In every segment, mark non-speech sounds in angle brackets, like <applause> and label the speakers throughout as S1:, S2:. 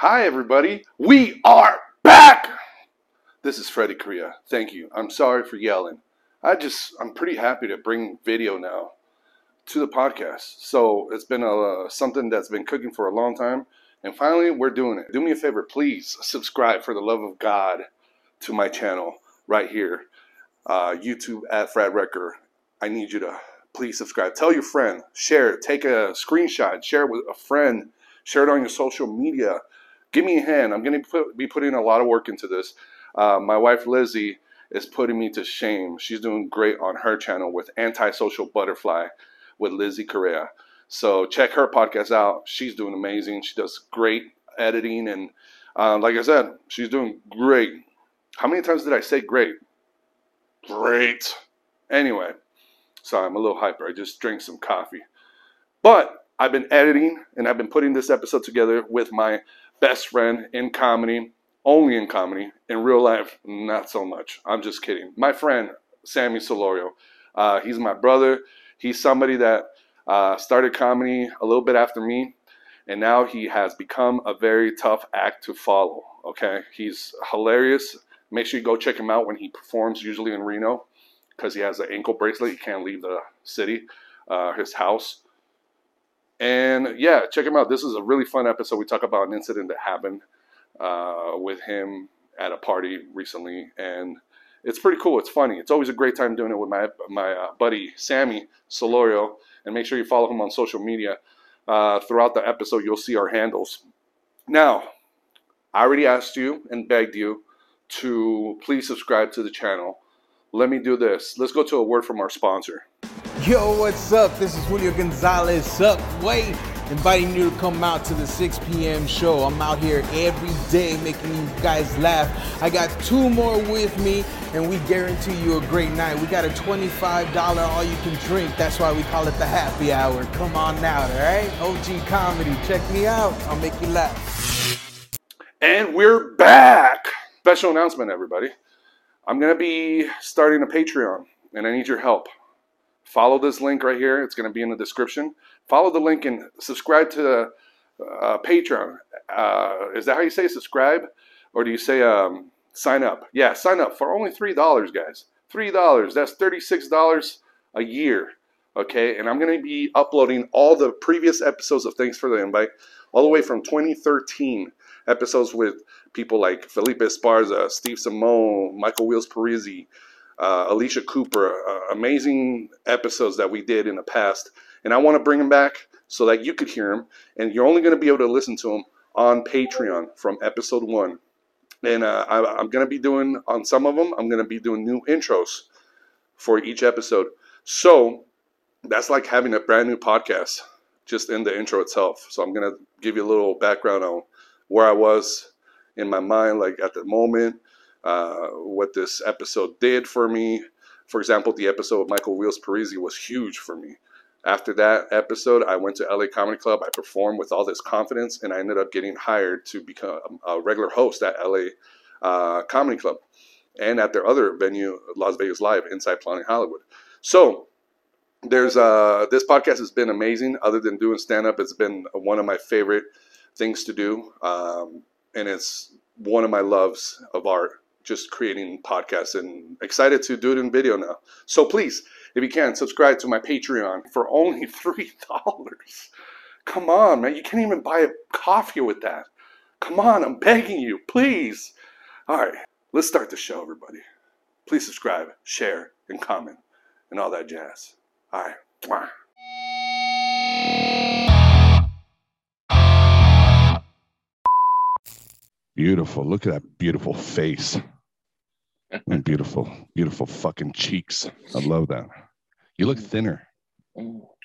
S1: Hi, everybody. We are back. This is Freddie Correa. Thank you. I'm sorry for yelling. I just, I'm pretty happy to bring video now to the podcast. So it's been a, something that's been cooking for a long time. And finally, we're doing it. Do me a favor, please subscribe for the love of God to my channel right here, uh, YouTube at Frad Wrecker. I need you to please subscribe. Tell your friend, share take a screenshot, share it with a friend, share it on your social media. Give me a hand. I'm going to put, be putting a lot of work into this. Uh, my wife Lizzie is putting me to shame. She's doing great on her channel with Antisocial Butterfly with Lizzie Correa. So check her podcast out. She's doing amazing. She does great editing and uh, like I said, she's doing great. How many times did I say great? Great. Anyway, sorry, I'm a little hyper. I just drank some coffee. But I've been editing and I've been putting this episode together with my best friend in comedy, only in comedy. In real life, not so much. I'm just kidding. My friend, Sammy Solorio. Uh, he's my brother. He's somebody that uh, started comedy a little bit after me, and now he has become a very tough act to follow. Okay, he's hilarious. Make sure you go check him out when he performs, usually in Reno, because he has an ankle bracelet. He can't leave the city, uh, his house. And yeah, check him out. This is a really fun episode. We talk about an incident that happened uh, with him at a party recently, and it's pretty cool. It's funny. It's always a great time doing it with my my uh, buddy Sammy Solorio. And make sure you follow him on social media. Uh, throughout the episode, you'll see our handles. Now, I already asked you and begged you to please subscribe to the channel. Let me do this. Let's go to a word from our sponsor.
S2: Yo, what's up? This is Julio Gonzalez. Sup? Wait, inviting you to come out to the 6 p.m. show. I'm out here every day making you guys laugh. I got two more with me, and we guarantee you a great night. We got a $25 all you can drink. That's why we call it the happy hour. Come on out, all right? OG Comedy, check me out. I'll make you laugh.
S1: And we're back. Special announcement, everybody. I'm going to be starting a Patreon, and I need your help follow this link right here. It's going to be in the description. Follow the link and subscribe to uh, Patreon. Uh, is that how you say subscribe? Or do you say um, sign up? Yeah, sign up for only $3, guys. $3. That's $36 a year. Okay, and I'm going to be uploading all the previous episodes of Thanks for the Invite, all the way from 2013 episodes with people like Felipe Esparza, Steve Simone, Michael Wheels Parisi, uh, Alicia Cooper, uh, amazing episodes that we did in the past. And I want to bring them back so that you could hear them. And you're only going to be able to listen to them on Patreon from episode one. And uh, I, I'm going to be doing, on some of them, I'm going to be doing new intros for each episode. So that's like having a brand new podcast just in the intro itself. So I'm going to give you a little background on where I was in my mind, like at the moment, uh, what this episode did for me. For example, the episode of Michael Wheels Parisi was huge for me. After that episode, I went to LA Comedy Club. I performed with all this confidence, and I ended up getting hired to become a regular host at LA uh, Comedy Club and at their other venue, Las Vegas Live, inside Planet Hollywood. So there's uh, this podcast has been amazing. Other than doing stand up, it's been one of my favorite things to do, um, and it's one of my loves of art just creating podcasts and excited to do it in video now. So please, if you can, subscribe to my Patreon for only <laughs> $3. Come on, man. You can't even buy a coffee with that. Come on, I'm begging you, please. All right, let's start the show, everybody. Please subscribe, share, and comment, and all that jazz. All right.
S3: Beautiful. Look at that beautiful face. And beautiful, beautiful fucking cheeks. I love that. You look thinner.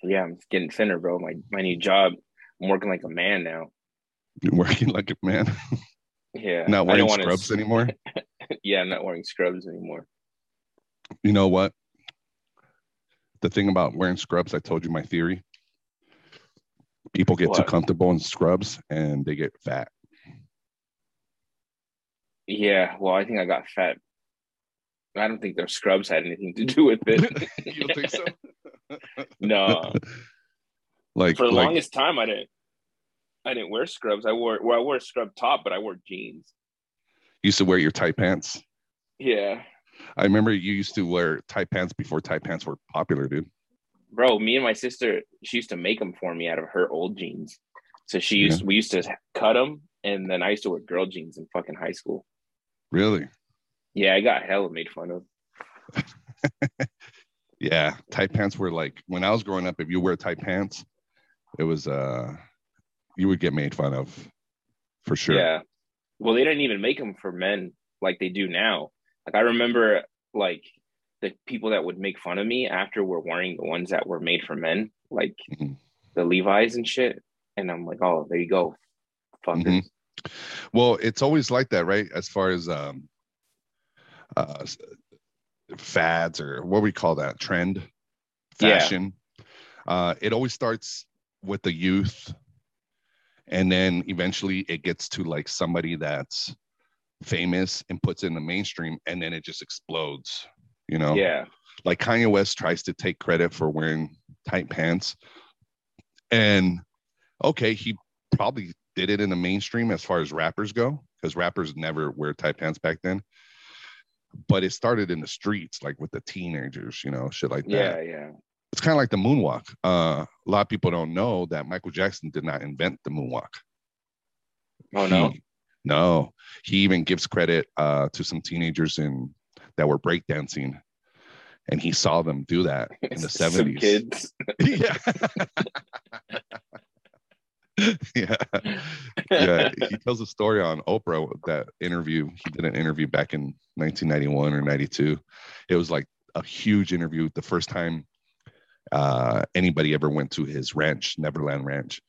S4: Yeah, I'm getting thinner, bro. My my new job. I'm working like a man now.
S3: You're working like a man. <laughs>
S4: Yeah.
S3: Not wearing scrubs anymore. <laughs>
S4: Yeah, I'm not wearing scrubs anymore.
S3: You know what? The thing about wearing scrubs, I told you my theory. People get too comfortable in scrubs and they get fat.
S4: Yeah, well, I think I got fat. I don't think their scrubs had anything to <laughs> do with it.
S3: you don't think so? <laughs>
S4: no, <laughs>
S3: like,
S4: for the
S3: like
S4: longest time, I didn't. I didn't wear scrubs. I wore well, I wore a scrub top, but I wore jeans.
S1: You used to wear your tight pants.
S4: Yeah,
S1: I remember you used to wear tight pants before tight pants were popular, dude.
S4: bro. Me and my sister, she used to make them for me out of her old jeans. So she used we used to cut them, and then I used to wear girl jeans in fucking high school.
S1: Really?
S4: Yeah, I got hella made fun of. <laughs>
S1: Yeah, tight pants were like when I was growing up. If you wear tight pants, it was uh, you would get made fun of, for sure.
S4: Yeah. Well, they didn't even make them for men like they do now. Like I remember, like the people that would make fun of me after were wearing the ones that were made for men, like
S1: Mhm.
S4: the Levi's and shit. And I'm like, oh, there you go, fuckers.
S1: Mhm. Well, it's always like that, right? As far as um, uh, fads or what we call that trend,
S4: Yeah.
S1: fashion. Uh, it always starts with the youth, and then eventually it gets to like somebody that's famous and puts it in the mainstream, and then it just explodes. You know,
S4: Yeah,
S1: like Kanye West tries to take credit for wearing tight pants. And okay, he probably did it in the mainstream as far as rappers go, because rappers never wear tight pants back then. But it started in the streets, like with the teenagers, you know, shit like that.
S4: yeah, yeah.
S1: It's kind of like the moonwalk. Uh, a lot of people don't know that Michael Jackson did not invent the moonwalk.
S4: Oh no,
S1: He- no. He even gives credit uh, to some teenagers in that were breakdancing, and he saw them do that in the <laughs>
S4: Some
S1: seventies.
S4: kids. <laughs>
S1: yeah. <laughs> <laughs> yeah. Yeah. He tells a story on Oprah that interview. He did an interview back in 1991 or 92. It was like a huge interview. The first time uh, anybody ever went to his ranch, Neverland Ranch.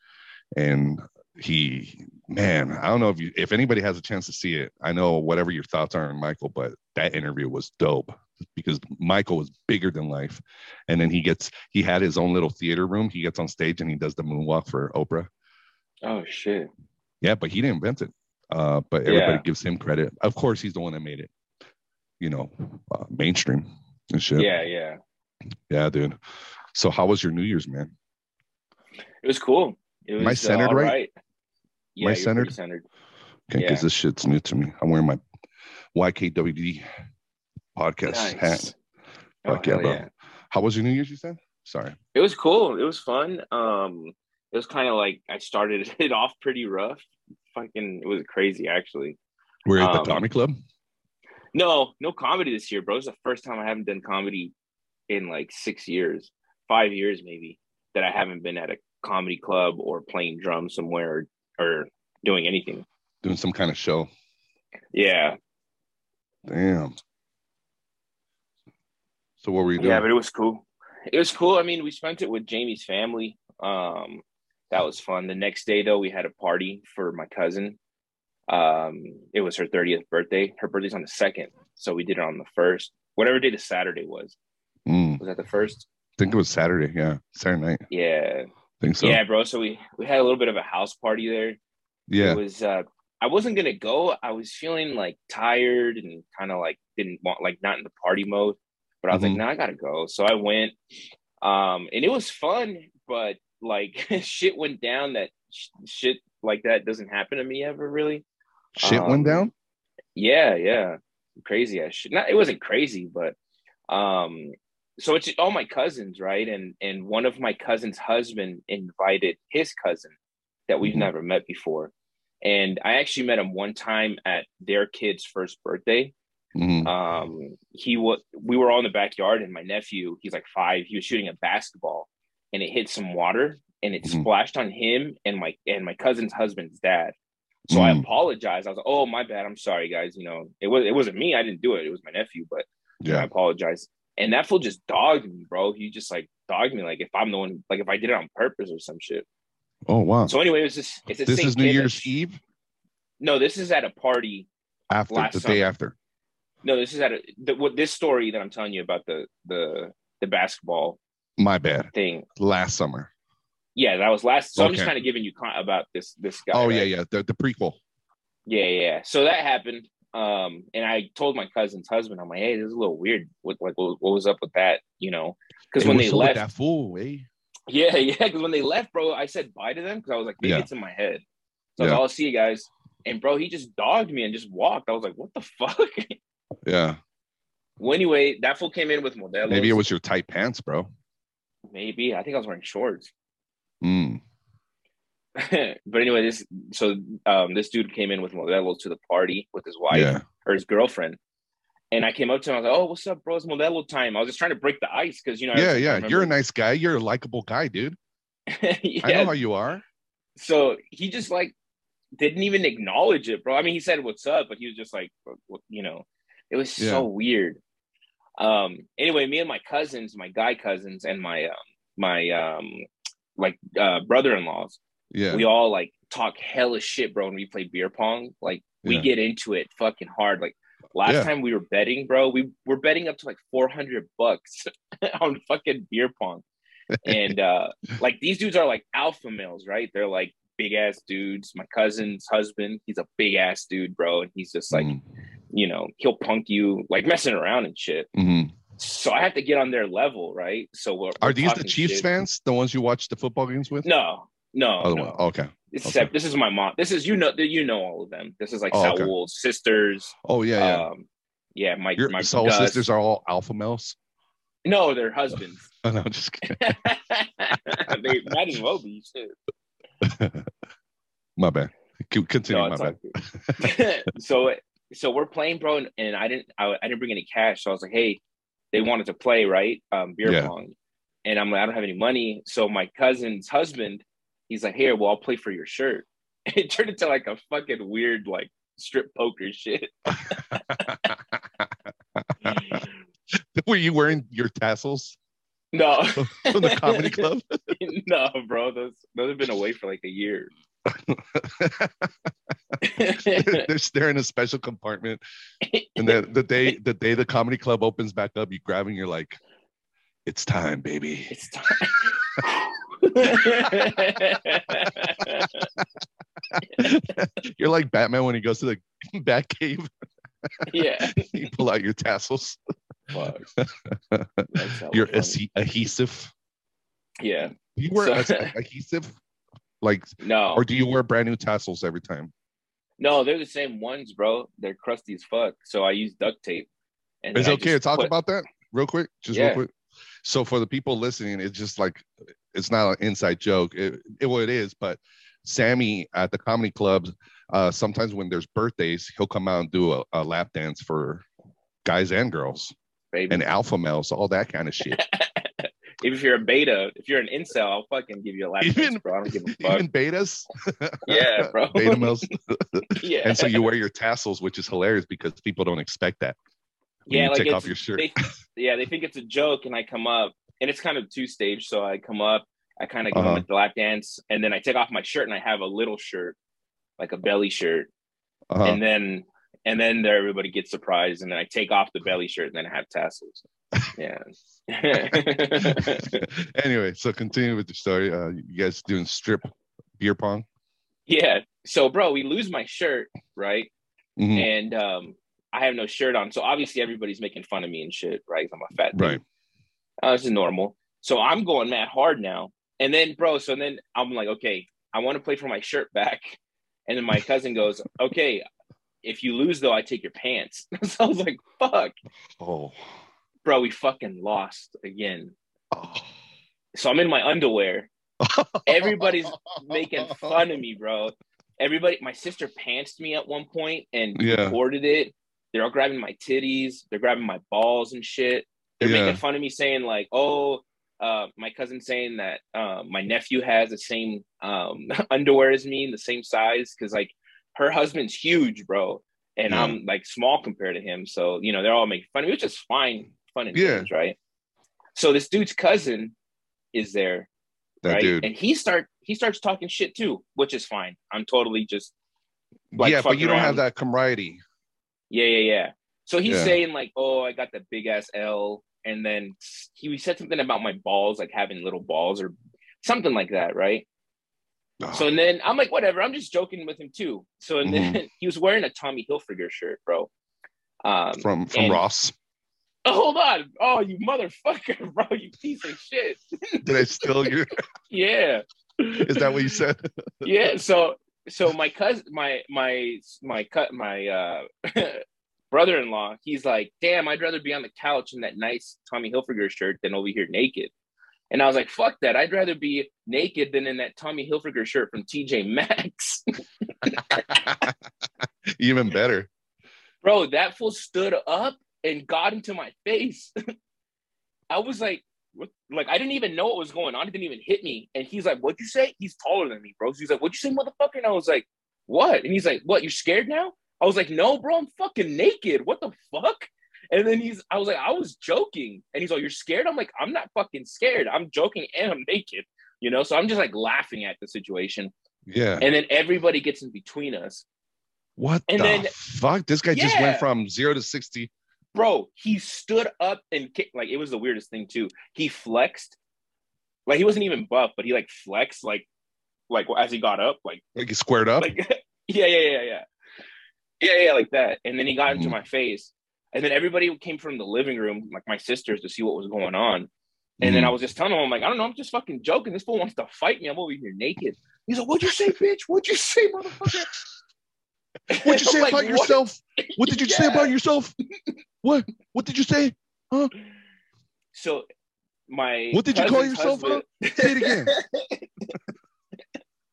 S1: And he, man, I don't know if you, if anybody has a chance to see it, I know whatever your thoughts are on Michael, but that interview was dope because Michael was bigger than life. And then he gets, he had his own little theater room. He gets on stage and he does the moonwalk for Oprah.
S4: Oh shit.
S1: Yeah, but he didn't invent it. Uh, but everybody
S4: Yeah.
S1: gives him credit. Of course, he's the one that made it, you know, uh, mainstream and shit.
S4: Yeah, yeah.
S1: Yeah, dude. So how was your New Year's, man?
S4: It was cool. It was
S1: Am I
S4: uh,
S1: centered
S4: all
S1: right?
S4: Yeah,
S1: Am I centered?
S4: centered.
S1: Okay, because
S4: Yeah.
S1: this shit's new to me. I'm wearing my YKWD podcast
S4: Nice.
S1: hat.
S4: Oh,
S1: yeah,
S4: hell
S1: bro. How was your New Year's? You said. Sorry.
S4: It was cool. It was fun. Um, it was kind of like I started <laughs> it off pretty rough. Fucking, it was crazy actually.
S1: We're at the
S4: Um,
S1: comedy club.
S4: No, no comedy this year, bro. It's the first time I haven't done comedy in like six years, five years maybe, that I haven't been at a comedy club or playing drums somewhere or, or doing anything.
S1: Doing some kind of show.
S4: Yeah,
S1: Damn. So what were you doing?
S4: yeah, but it was cool. It was cool. I mean, we spent it with Jamie's family. Um, that was fun. The next day, though, we had a party for my cousin. Um, it was her 30th birthday. Her birthday's on the second, so we did it on the first. Whatever day the Saturday was.
S1: Mm,
S4: Was that the first?
S1: I think it was Saturday. Yeah, Saturday night.
S4: Yeah.
S1: I think so.
S4: Yeah, bro. So we we had a little bit of a house party there.
S1: Yeah.
S4: It was uh I wasn't gonna go. I was feeling like tired and kind of like didn't want like not in the party mode. But I was
S1: Mhm.
S4: like, no, I gotta go. So I went. Um and it was fun, but like <laughs> shit went down that sh- shit like that doesn't happen to me ever really.
S1: Shit
S4: um,
S1: went down.
S4: Yeah, yeah. Crazy as shit. Not it wasn't crazy, but um so it's all my cousins, right? And and one of my cousin's husband invited his cousin that we've
S1: Mhm.
S4: never met before. And I actually met him one time at their kid's first birthday.
S1: Mhm.
S4: Um he was we were all in the backyard and my nephew, he's like 5, he was shooting a basketball and it hit some water and it
S1: Mhm.
S4: splashed on him and my and my cousin's husband's dad. So I
S1: Mm.
S4: apologized. I was like, "Oh, my bad. I'm sorry, guys. You know, it was it wasn't me. I didn't do it. It was my nephew." But yeah, I apologize. And that fool just dogged me, bro. He just like dogged me, like if I'm the one, like if I did it on purpose or some shit.
S1: Oh wow.
S4: So anyway, it was just it's the
S1: this
S4: same
S1: is New
S4: kid that-
S1: Year's Eve
S4: No, this is at a party.
S1: after the day after.
S4: No, this is at a the, what this story that I'm telling you about the the the basketball
S1: My bad.
S4: thing.
S1: Last summer.
S4: Yeah, that was last. So I'm just kind of giving you con- about this this guy.
S1: oh
S4: right?
S1: yeah, yeah. The the prequel.
S4: Yeah, yeah. So that happened. Um, and I told my cousin's husband, I'm like, hey, this is a little weird. What like what, what was up with that? You know, because
S1: Hey,
S4: when they left,
S1: that fool, eh?
S4: Yeah, <laughs> yeah. Because when they left, bro, I said bye to them because I was like, maybe
S1: Yeah.
S4: it's in my head. So I was
S1: Yeah.
S4: like, I'll see you guys. And bro, he just dogged me and just walked. I was like, what the fuck? <laughs>
S1: Yeah.
S4: well, anyway, that fool came in with Modelo's.
S1: Maybe it was your tight pants, bro.
S4: Maybe. I think I was wearing shorts. <laughs>
S1: Mm.
S4: but anyway, this so um this dude came in with Modelo to the party with his wife
S1: Yeah.
S4: or his girlfriend. And I came up to him, I was like, Oh, what's up, bro? It's Modelo time. I was just trying to break the ice because you know,
S1: Yeah, yeah. You're a nice guy. You're a likable guy, dude.
S4: yeah. <laughs>
S1: I know how you are.
S4: so he just like didn't even acknowledge it, bro. I mean, he said what's up, but he was just like, you know, it was
S1: Yeah.
S4: so weird. Um. Anyway, me and my cousins, my guy cousins, and my um my um like uh brother-in-laws,
S1: Yeah.
S4: we all like talk hella shit, bro. When we play beer pong, like we
S1: Yeah.
S4: get into it fucking hard. Like last
S1: Yeah.
S4: time we were betting, bro, we were betting up to like four hundred bucks <laughs> on fucking beer pong, and uh <laughs> like these dudes are like alpha males, right? They're like big ass dudes. My cousin's husband, he's a big ass dude, bro, and he's just like
S1: Mm,
S4: you know he'll punk you like messing around and shit.
S1: mhm.
S4: So I have to get on their level, right? So we're,
S1: Are
S4: we're
S1: these the Chiefs
S4: shit.
S1: fans? The ones you watch the football games with?
S4: No, no,
S1: Other
S4: no.
S1: Okay.
S4: This,
S1: Okay.
S4: this is my mom. This is you know you know all of them. This is like
S1: Oh, okay.
S4: Saul's sisters.
S1: Oh yeah, yeah.
S4: Um, yeah, my
S1: Your
S4: my
S1: soul sisters are all alpha males.
S4: no, they're husbands. <laughs>
S1: Oh, no, just kidding. <laughs>
S4: they might as well be. <laughs>
S1: My bad. Continue.
S4: No,
S1: my bad.
S4: so so we're playing, bro, and, and I didn't I, I didn't bring any cash, so I was like, hey, they wanted to play, right? Um, beer
S1: Yeah.
S4: pong, and I'm like, I don't have any money. So my cousin's husband, he's like, here, well, I'll play for your shirt. <laughs> It turned into like a fucking weird like strip poker shit. <laughs> <laughs>
S1: Were you wearing your tassels
S4: No,
S1: from the comedy club?
S4: no, bro. Those those have been away for like a year. <laughs>
S1: they're, <laughs> they're in a special compartment, and the the day <laughs> the day the comedy club opens back up, you grab and you're like, "It's time, baby."
S4: it's time.
S1: You're like Batman when he goes to the Batcave.
S4: yeah.
S1: You pull out your tassels.
S4: Fuck. That's hella
S1: Your
S4: funny.
S1: adhesive.
S4: Yeah.
S1: You wear
S4: So-
S1: adhesive, like,
S4: No.
S1: or do you wear brand new tassels every time?
S4: No, they're the same ones, bro. They're crusty as fuck. So I use duct tape. And
S1: Is it okay to talk
S4: put-
S1: about that real quick? Just
S4: Yeah.
S1: real quick. So for the people listening, it's just like it's not an inside joke. It, it well, it is, but Sammy at the comedy clubs, uh, sometimes when there's birthdays, he'll come out and do a, a lap dance for guys and girls
S4: baby.
S1: and alpha males, all that kind of shit. <laughs>
S4: If you're a beta, if you're an incel, I'll fucking give you a lap
S1: Even-
S4: dance, bro. I don't give a fuck.
S1: Even betas, <laughs>
S4: yeah, bro. <laughs>
S1: beta males, <laughs>
S4: yeah.
S1: and so you wear your tassels, which is hilarious because people don't expect that. When
S4: yeah,
S1: you
S4: like
S1: take off your shirt.
S4: They, yeah, they think it's a joke, and I come up, and it's kind of two stage. So I come up, I kind of give
S1: Uh-huh.
S4: them the lap dance, and then I take off my shirt, and I have a little shirt, like a belly shirt,
S1: Uh-huh.
S4: and then and then there everybody gets surprised, and then I take off the belly shirt, and then I have tassels. Yeah. <laughs>
S1: anyway, so continue with the story. Uh, you guys doing strip beer pong?
S4: yeah. So, bro, we lose my shirt, right?
S1: Mhm.
S4: And um, I have no shirt on, so obviously everybody's making fun of me and shit, right? I'm a fat dude.
S1: Right.
S4: Uh, this is normal. So I'm going mad hard now. And then, bro, so then I'm like, okay, I want to play for my shirt back. And then my cousin goes, okay, if you lose though, I take your pants. <laughs> so I was like, fuck,
S1: Oh.
S4: bro, we fucking lost again.
S1: oh.
S4: So I'm in my underwear. <laughs> Everybody's making fun of me, bro. Everybody, my sister pantsed me at one point and
S1: Yeah.
S4: recorded it. They're all grabbing my titties. They're grabbing my balls and shit. They're
S1: Yeah.
S4: making fun of me, saying like, "Oh, uh, my cousin saying that uh, my nephew has the same um, <laughs> underwear as me, the same size, because like her husband's huge, bro, and
S1: Yeah.
S4: I'm like small compared to him. So you know they're all making fun of me, which is fine, fun and
S1: Yeah.
S4: games, right? So this dude's cousin is there,
S1: That
S4: right?
S1: dude.
S4: And he start he starts talking shit too, which is fine. I'm totally just like,
S1: yeah, but you don't have that camaraderie.
S4: yeah, yeah, yeah. So he's
S1: Yeah.
S4: saying like, "Oh, I got the big ass L," and then he said something about my balls, like having little balls or something like that, right? So and then I'm like, whatever. I'm just joking with him too. So and then <laughs> he was wearing a Tommy Hilfiger shirt, bro. Um,
S1: from from
S4: and-
S1: Ross.
S4: Oh, hold on. Oh, you motherfucker, <laughs> bro. You piece of shit. <laughs>
S1: Did I steal your?
S4: yeah.
S1: Is that what you said?
S4: yeah. So so my cousin my my my cut my uh brother-in-law, he's like, damn, I'd rather be on the couch in that nice Tommy Hilfiger shirt than over here naked. And I was like, fuck that. I'd rather be naked than in that Tommy Hilfiger shirt from TJ Maxx. <laughs>
S1: Even better.
S4: Bro, that fool stood up and got into my face. <laughs> I was like, what? like I didn't even know what was going on. It didn't even hit me. And he's like, "What'd you say?" He's taller than me, bro. So he's like, "What'd you say, motherfucker?" And I was like, "What?" And he's like, "What? You're scared now?" I was like, "No, bro. I'm fucking naked. What the fuck?" And then he's, I was like, "I was joking." And he's like, "You're scared?" I'm like, "I'm not fucking scared. I'm joking and I'm naked." You know, so I'm just like laughing at the situation.
S1: Yeah.
S4: And then everybody gets in between us.
S1: What
S4: And
S1: the
S4: then-
S1: fuck? This guy just went from zero to sixty.
S4: bro, he stood up and kicked. Like it was the weirdest thing too. He flexed, like he wasn't even buff, but he like flexed, like like as he got up, like
S1: Like he squared up.
S4: like <laughs> yeah, yeah, yeah, yeah, yeah, yeah, like that. And then he got into
S1: Mhm.
S4: my face, and then everybody came from the living room, like my sisters, to see what was going on. And then
S1: Mhm.
S4: I was just telling him, I'm like, I don't know, I'm just fucking joking. This fool wants to fight me. I'm over here naked. He's like, What'd you say, bitch? What'd you say, motherfucker? <laughs>
S1: What'd you say <laughs>
S4: like,
S1: about
S4: "What?"
S1: yourself? What did you say about <laughs> yourself? What? What did you say? Huh?
S4: So my
S1: What did you call yourself,
S4: husband-
S1: Say it again.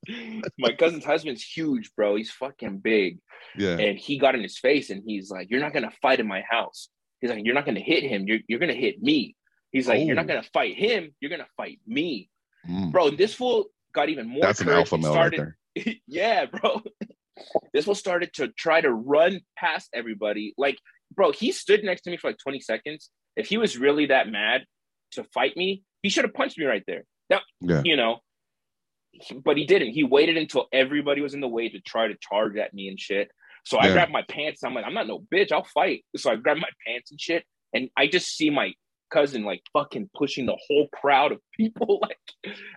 S1: <laughs>
S4: my cousin's husband's huge, bro. He's fucking big.
S1: Yeah.
S4: And he got in his face and he's like, You're not gonna fight in my house. He's like, You're not gonna hit him, you're you're gonna hit me. He's like, You're not
S1: Oh.
S4: gonna fight him, you're gonna fight me.
S1: Mm.
S4: Bro, this fool got even more.
S1: That's an alpha male
S4: started,
S1: right there. <laughs>
S4: yeah, bro. <laughs> this fool started to try to run past everybody. Like, bro, he stood next to me for like 20 seconds. If he was really that mad to fight me, he should have punched me right there. That
S1: Yeah.
S4: you know. But he didn't. He waited until everybody was in the way to try to charge at me and shit. So I
S1: Yeah.
S4: grabbed my pants. I'm like, I'm not no bitch. I'll fight. So I grabbed my pants and shit. And I just see my cousin like fucking pushing the whole crowd of people <laughs> like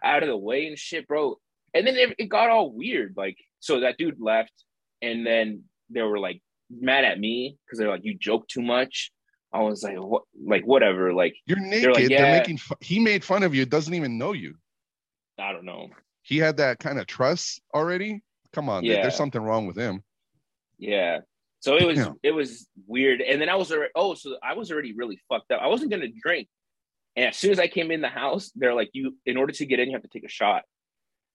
S4: out of the way and shit, bro. And then it, it got all weird. Like, so that dude left, and then they were like mad at me because they're like, you joke too much. I was like, what? Like, whatever. Like,
S1: You're naked.
S4: like,
S1: They're making. Fu- he made fun of you. Doesn't even know you.
S4: I don't know.
S1: He had that kind of trust already. Come on, dude.
S4: Yeah.
S1: There's something wrong with him.
S4: Yeah. So it was
S1: Damn.
S4: it was weird. And then I was already oh, so I was already really fucked up. I wasn't gonna drink. And as soon as I came in the house, they're like, you in order to get in, you have to take a shot.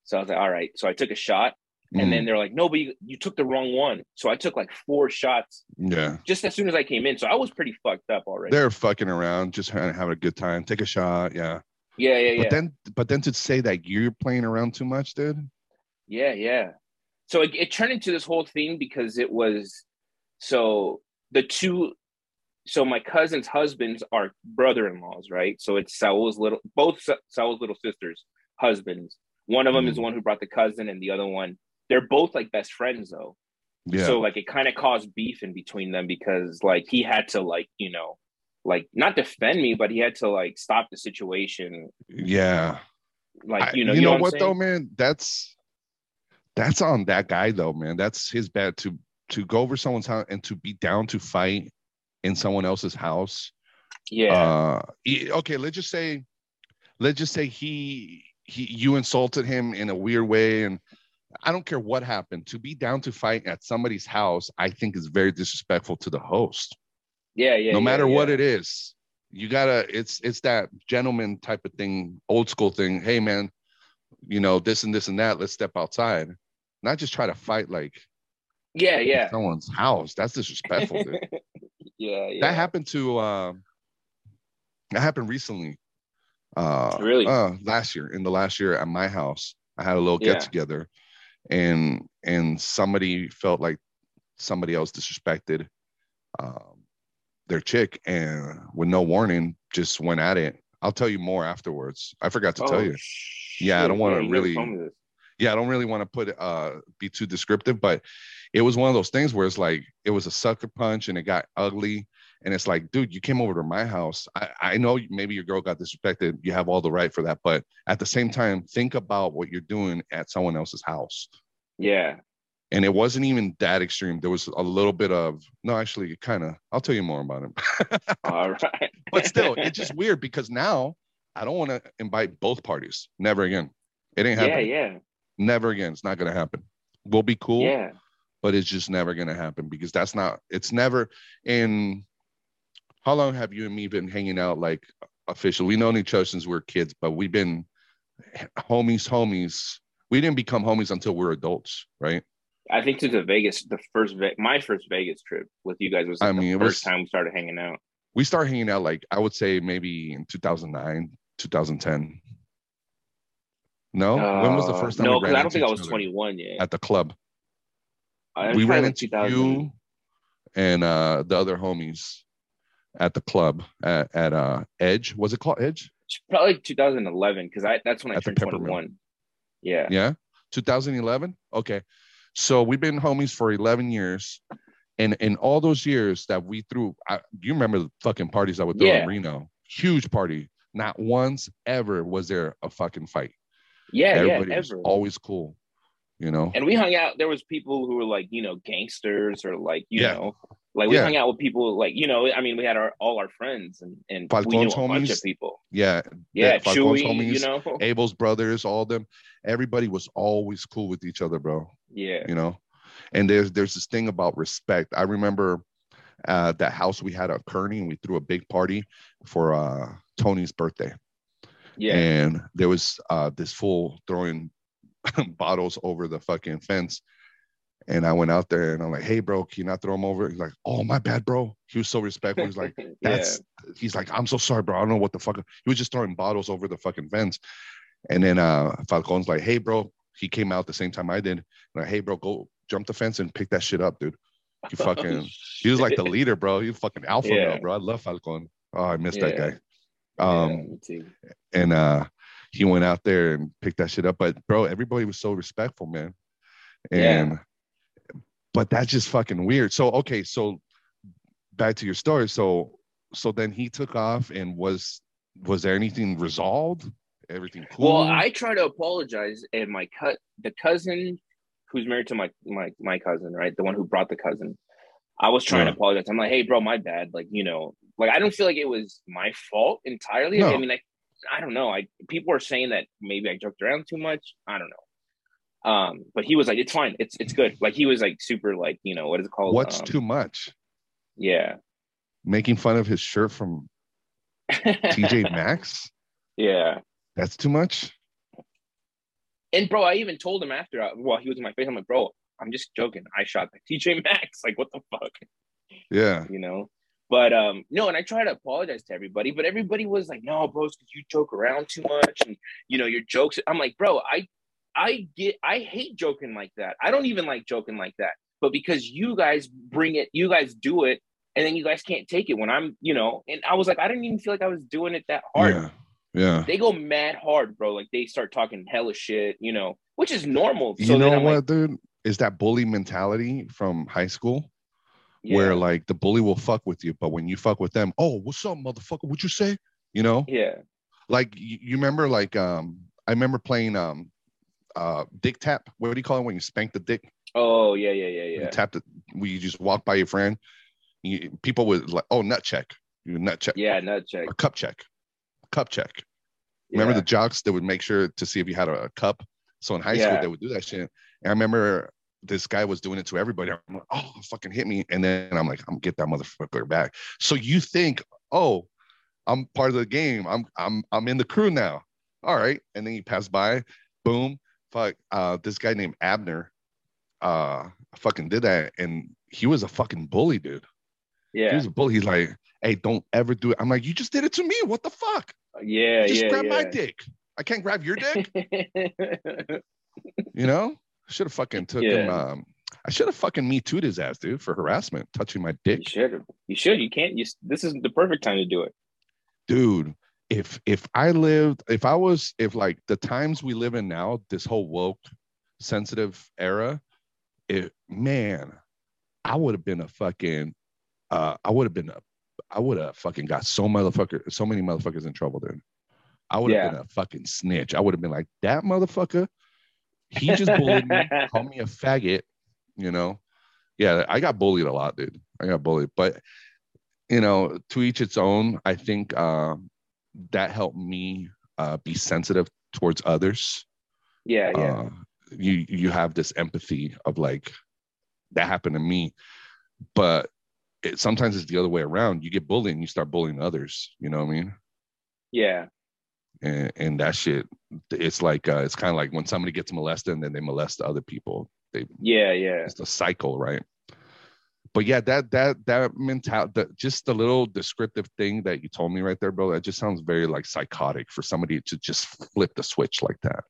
S4: So I was like, all right. So I took a shot,
S1: Mm.
S4: and then they're like, no, but you, you took the wrong one. So I took like four shots
S1: yeah,
S4: just as soon as I came in. So I was pretty fucked up already.
S1: they're fucking around, just have a good time. Take a shot. Yeah.
S4: Yeah, yeah, yeah.
S1: But then, but then to say that you're playing around too much, dude.
S4: Yeah, yeah. So it, it turned into this whole thing because it was so the two so my cousin's husbands are brother-in-laws, right? So it's Saul's little both Sa- Saul's little sisters, husbands. One of them is the one who brought the cousin, and the other one, they're both like best friends though.
S1: Yeah.
S4: So like it kind of caused beef in between them because like he had to like, you know, like not defend me, but he had to like stop the situation.
S1: yeah.
S4: Like, you know,
S1: you know,
S4: what,
S1: what though, man? That's that's on that guy though, man. That's his bad to to go over someone's house and to be down to fight in someone else's house.
S4: Yeah.
S1: Uh, okay, let's just say, let's just say he he you insulted him in a weird way, and I don't care what happened. To be down to fight at somebody's house, I think is very disrespectful to the host.
S4: Yeah, yeah.
S1: no
S4: yeah,
S1: matter what
S4: yeah.
S1: it is, you gotta. It's it's that gentleman type of thing, old school thing. Hey, man, you know this and this and that. Let's step outside, not just try to fight like
S4: Yeah, yeah.
S1: someone's house. That's disrespectful. dude. <laughs>
S4: yeah, yeah.
S1: That happened to uh, that happened recently. Uh,
S4: Really?
S1: Uh, last year, in the last year at my house, I had a little get together, and and somebody felt like somebody else disrespected um, their chick, and with no warning, just went at it. I'll tell you more afterwards. I forgot to tell
S4: Oh,
S1: you. Yeah, I don't wanna
S4: you
S1: really-
S4: told me this.
S1: yeah, I don't really want to put uh be too descriptive, but it was one of those things where it's like it was a sucker punch and it got ugly. And it's like, dude, you came over to my house. I, I know maybe your girl got disrespected. You have all the right for that. But at the same time, think about what you're doing at someone else's house.
S4: Yeah,
S1: and it wasn't even that extreme. There was a little bit of no, actually, kind of. I'll tell you more about it. <laughs>
S4: All right.
S1: but still, it's <laughs> just weird because now I don't want to invite both parties. Never again. It ain't happening.
S4: yeah, yeah.
S1: Never again. It's not gonna happen. We'll be cool,
S4: yeah.
S1: but it's just never gonna happen because that's not. It's never. In how long have you and me been hanging out like official? We known each other since we were kids, but we've been homies, homies. We didn't become homies until we are adults, right?
S4: I think to the Vegas, the first Ve- my first Vegas trip with you guys was
S1: I mean,
S4: the
S1: it was-
S4: first time we started hanging out.
S1: we started hanging out like I would say maybe in 2009, 2010. No, when was the
S4: Uh,
S1: first time?
S4: No, because I don't think I was 21 yet.
S1: at the club.
S4: I
S1: we ran into you and uh, the other homies at the club at, at uh, Edge. Was it called Edge?
S4: Probably 2011 because I that's when I
S1: At
S4: turned
S1: Peppermill.
S4: 21. Yeah.
S1: Yeah, 2011. Okay, so we've been homies for 11 years, and in all those years that we threw, I, you remember the fucking parties I would throw
S4: Yeah.
S1: in Reno? Huge party. Not once ever was there a fucking fight.
S4: Yeah,
S1: Everybody
S4: yeah,
S1: was
S4: ever.
S1: always cool. You know.
S4: and we hung out. There was people who were like, you know, gangsters or like, you
S1: Yeah.
S4: know, like we
S1: Yeah.
S4: hung out with people like, you know, I mean, we had our all our friends and and we knew
S1: Falcon's
S4: a bunch of people.
S1: yeah,
S4: Yeah,
S1: Falcon's
S4: Chewy,
S1: homies,
S4: you know. <laughs>
S1: Abel's brothers, all of them. Everybody was always cool with each other, bro.
S4: Yeah,
S1: you know and there's there's this thing about respect i remember uh that house we had at kearney and we threw a big party for uh tony's birthday
S4: yeah,
S1: and there was uh this fool throwing <laughs> bottles over the fucking fence and i went out there and i'm like hey bro can you not throw them over? He's like oh my bad bro. He was so respectful. He's like <laughs> that's he's like i'm so sorry bro. I don't know what the fuck he was just throwing bottles over the fucking fence. And then uh falcon's like hey bro. He came out the same time i did. Like hey bro go jump the fence and pick that shit up dude.
S4: Yeah. <laughs>
S1: you fucking he was like the leader bro. He fucking alpha
S4: Yeah.
S1: male bro. I love falcon. Oh i miss that guy. Um
S4: yeah,
S1: and uh he went out there and picked that shit up. But bro everybody was so respectful man.
S4: Yeah.
S1: and but that's just fucking weird so okay so back to your story so so then he took off and was was there anything resolved everything cool
S4: Well, I try to apologize, and my cut the cousin who's married to my my my cousin, right, the one who brought the cousin. I was trying
S1: Yeah.
S4: to apologize. I'm like, hey, bro, my bad. Like, you know, like I don't feel like it was my fault entirely.
S1: No.
S4: I mean, like, I don't know. I people are saying that maybe I joked around too much. I don't know. Um, but he was like, it's fine. It's it's good. Like he was like super like, you know, what is it called?
S1: what's
S4: Um,
S1: too much
S4: Yeah.
S1: making fun of his shirt from <laughs> tj maxx
S4: yeah.
S1: that's too much
S4: And bro, I even told him after, uh, while he was in my face, I'm like, bro, I'm just joking. I shot the <laughs> TJ Maxx. Like, what the fuck,
S1: yeah
S4: you know? But um, no, and I try to apologize to everybody, but everybody was like, no, bro, because you joke around too much, and you know your jokes. I'm like, bro, I, I get, I hate joking like that. I don't even like joking like that. But because you guys bring it, you guys do it, and then you guys can't take it when I'm, you know. And I was like, I didn't even feel like I was doing it that hard
S1: yeah yeah
S4: they go mad hard, bro. Like they start talking hella shit, you know, which is normal.
S1: you
S4: then
S1: know what
S4: like,
S1: dude is that bully mentality from high school
S4: yeah,
S1: where like the bully will fuck with you, but when you fuck with them, oh, what's up, motherfucker? What'd you say? You know,
S4: yeah,
S1: like you, you remember, like um, I remember playing um, uh, dick tap. What do you call it when you spank the dick?
S4: oh yeah, yeah, yeah,
S1: You
S4: yeah,
S1: tap the. We just walk by your friend. You, people would like, oh, nut check. You nut check.
S4: yeah. Nut check.
S1: Or cup check. Cup check. Remember the jocks that would make sure to see if you had a, a cup. So in high school, they would do that shit. And I remember this guy was doing it to everybody. I'm like, oh, fucking hit me. And then I'm like, I'm gonna get that motherfucker back. So you think, oh, I'm part of the game. I'm I'm I'm in the crew now. All right. And then you pass by, boom, fuck. Uh, this guy named Abner, uh, fucking did that, and he was a fucking bully, dude. Yeah. He
S4: yeah,
S1: was a bully. He's like, hey, don't ever do it. I'm like, you just did it to me. What the fuck?
S4: yeah,
S1: just
S4: yeah,
S1: grab my dick. I can't grab your dick. <laughs> You know, I should have fucking took him. Um, I should have fucking me tooed his ass, dude, for harassment, touching my dick.
S4: you should. You should. You can't. You. This isn't the perfect time to do it.
S1: dude. If if I lived, if I was, if like the times we live in now, this whole woke, sensitive era, it man, I would have been a fucking, uh, I would have been a, I would have fucking got so motherfucker, so many motherfuckers in trouble, dude. I would have
S4: Yeah.
S1: been a fucking snitch. I would have been like that motherfucker. He just bullied me, <laughs> called me a faggot, you know yeah i got bullied a lot dude i got bullied but you know to each its own i think uh, that helped me uh, be sensitive towards others.
S4: Yeah, yeah.
S1: uh, you you have this empathy of like that happened to me. But it, sometimes it's the other way around. You get bullied and you start bullying others. You know what i mean?
S4: Yeah.
S1: and, and that shit it's like uh, it's kind of like when somebody gets molested and then they molest other people. They
S4: Yeah, yeah.
S1: it's a cycle right but yeah that that that mentality just the little descriptive thing that you told me right there bro that just sounds very like psychotic for somebody to just flip the switch like that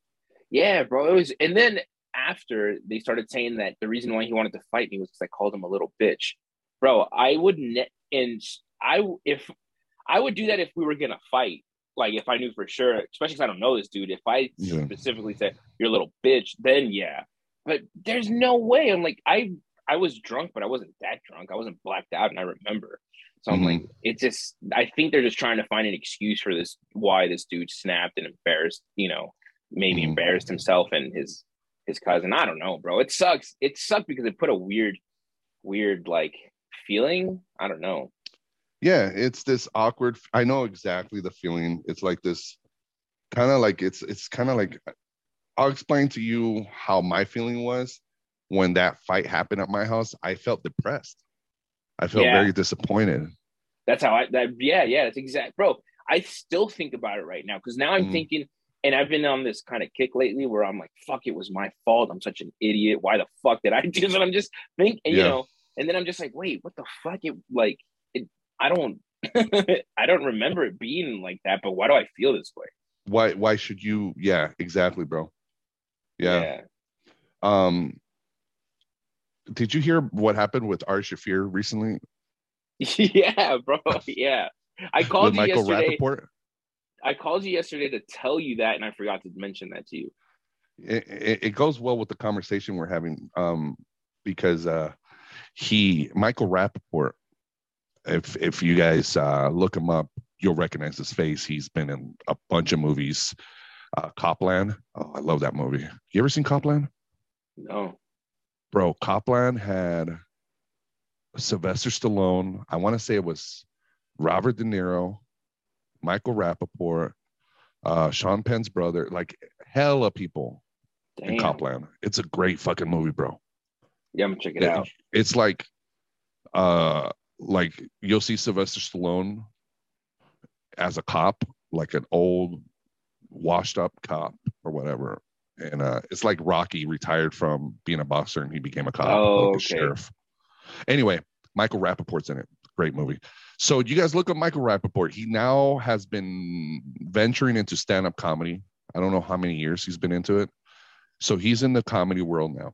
S4: Yeah, bro. It was, and then after they started saying that the reason why he wanted to fight me was because I called him a little bitch, bro. I would ne- and I if I would do that if we were gonna fight, like if I knew for sure, especially because I don't know this dude. If I
S1: Yeah.
S4: specifically said you're a little bitch, then yeah. But there's no way. I'm like I I was drunk, but I wasn't that drunk. I wasn't blacked out, and I remember. So I'm
S1: Mhm.
S4: like, it's just. I think they're just trying to find an excuse for this. Why this dude snapped and embarrassed, you know, maybe
S1: Mhm.
S4: embarrassed himself and his his cousin. I don't know, bro. It sucks. It sucked because it put a weird, weird like feeling. I don't know.
S1: yeah it's this awkward i know exactly the feeling it's like this kind of like it's it's kind of like i'll explain to you how my feeling was when that fight happened at my house i felt depressed i felt
S4: Yeah.
S1: very disappointed
S4: That's how I. That yeah, yeah. That's exact, bro. I still think about it right now because now I'm
S1: Mhm.
S4: thinking, and I've been on this kind of kick lately where I'm like, fuck, it was my fault. I'm such an idiot. Why the fuck did I do this? And <laughs> I'm just thinking, you know, and then I'm just like, wait, what the fuck? It like, it. I don't. <laughs> I don't remember it being like that, but why do I feel this way?
S1: why why should you yeah exactly bro yeah, um did you hear what happened with Ari Shaffir recently <laughs>
S4: Yeah, bro. Yeah. I <laughs> called you
S1: Michael
S4: yesterday.
S1: Rapaport?
S4: I called you yesterday to tell you that, and I forgot to mention that to you.
S1: it, it, it goes well with the conversation we're having um because uh he michael rapaport if if you guys uh look him up you'll recognize his face he's been in a bunch of movies uh copland oh i love that movie you ever seen copland
S4: No.
S1: Bro copland had sylvester stallone i want to say it was robert de niro michael rapaport uh sean penn's brother like hella people in Copland. It's a great fucking movie, bro.
S4: Yeah, I'm gonna check it
S1: Yeah,
S4: out.
S1: It's like uh like you'll see Sylvester Stallone as a cop, like an old washed up cop or whatever. And uh it's like Rocky retired from being a boxer and he became a cop,
S4: Oh,
S1: like a
S4: okay.
S1: sheriff. Anyway, Michael Rapaport's in it. Great movie. So you guys look at Michael Rapaport. He now has been venturing into stand-up comedy. I don't know how many years he's been into it. So he's in the comedy world now.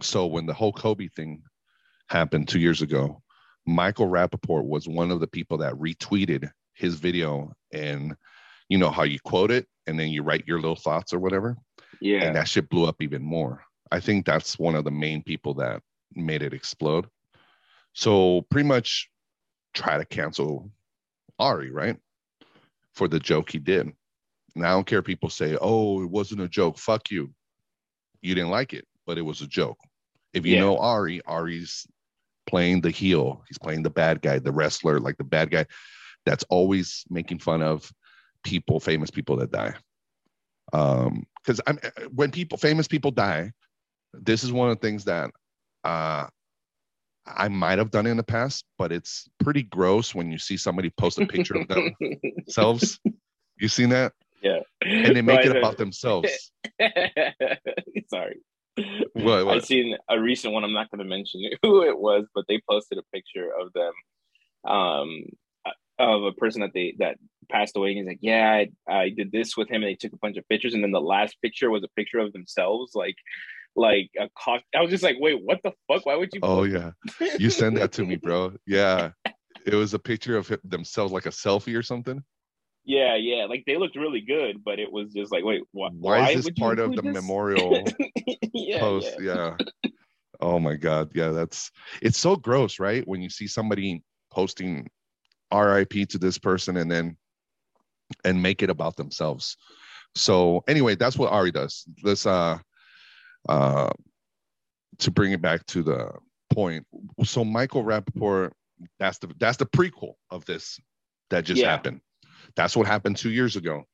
S1: So when the whole Kobe thing happened two years ago, Michael Rapaport was one of the people that retweeted his video and you know how you quote it and then you write your little thoughts or whatever.
S4: Yeah.
S1: And that shit blew up even more. I think that's one of the main people that made it explode. So pretty much try to cancel Ari, right? For the joke he did. And I don't care if people say, oh, it wasn't a joke. Fuck you. You didn't like it, but it was a joke. If you
S4: Yeah.
S1: know Ari, Ari's playing the heel. He's playing the bad guy, the wrestler, like the bad guy that's always making fun of people, famous people that die. Um, because I'm when people famous people die, this is one of the things that uh I might have done in the past, but it's pretty gross when you see somebody post a picture of themselves. <laughs> You seen that?
S4: yeah.
S1: And they make
S4: No,
S1: it about themselves. <laughs>
S4: Sorry.
S1: What,
S4: I
S1: what?
S4: seen a recent one. I'm not going to mention <laughs> who it was, but they posted a picture of them, um, of a person that they that passed away. And he's like, "Yeah, I, I did this with him," and they took a bunch of pictures. And then the last picture was a picture of themselves, like, like a cock. I was just like, "Wait, what the fuck? Why would you?"
S1: Oh yeah. You send that to me, bro. <laughs> Yeah. It was a picture of themselves like a selfie or something.
S4: yeah, yeah. Like they looked really good, but it was just like, "Wait, wh-
S1: Why, is this
S4: would
S1: part of the
S4: this?
S1: memorial <laughs>
S4: yeah,
S1: post?
S4: yeah.
S1: Yeah. <laughs> Oh my god. Yeah, that's it's so gross, right? When you see somebody posting RIP to this person and then and make it about themselves. So anyway, that's what Ari does. This uh uh to bring it back to the point, so Michael Rapaport, that's the that's the prequel of this that just
S4: Yeah.
S1: happened. That's what happened two years ago.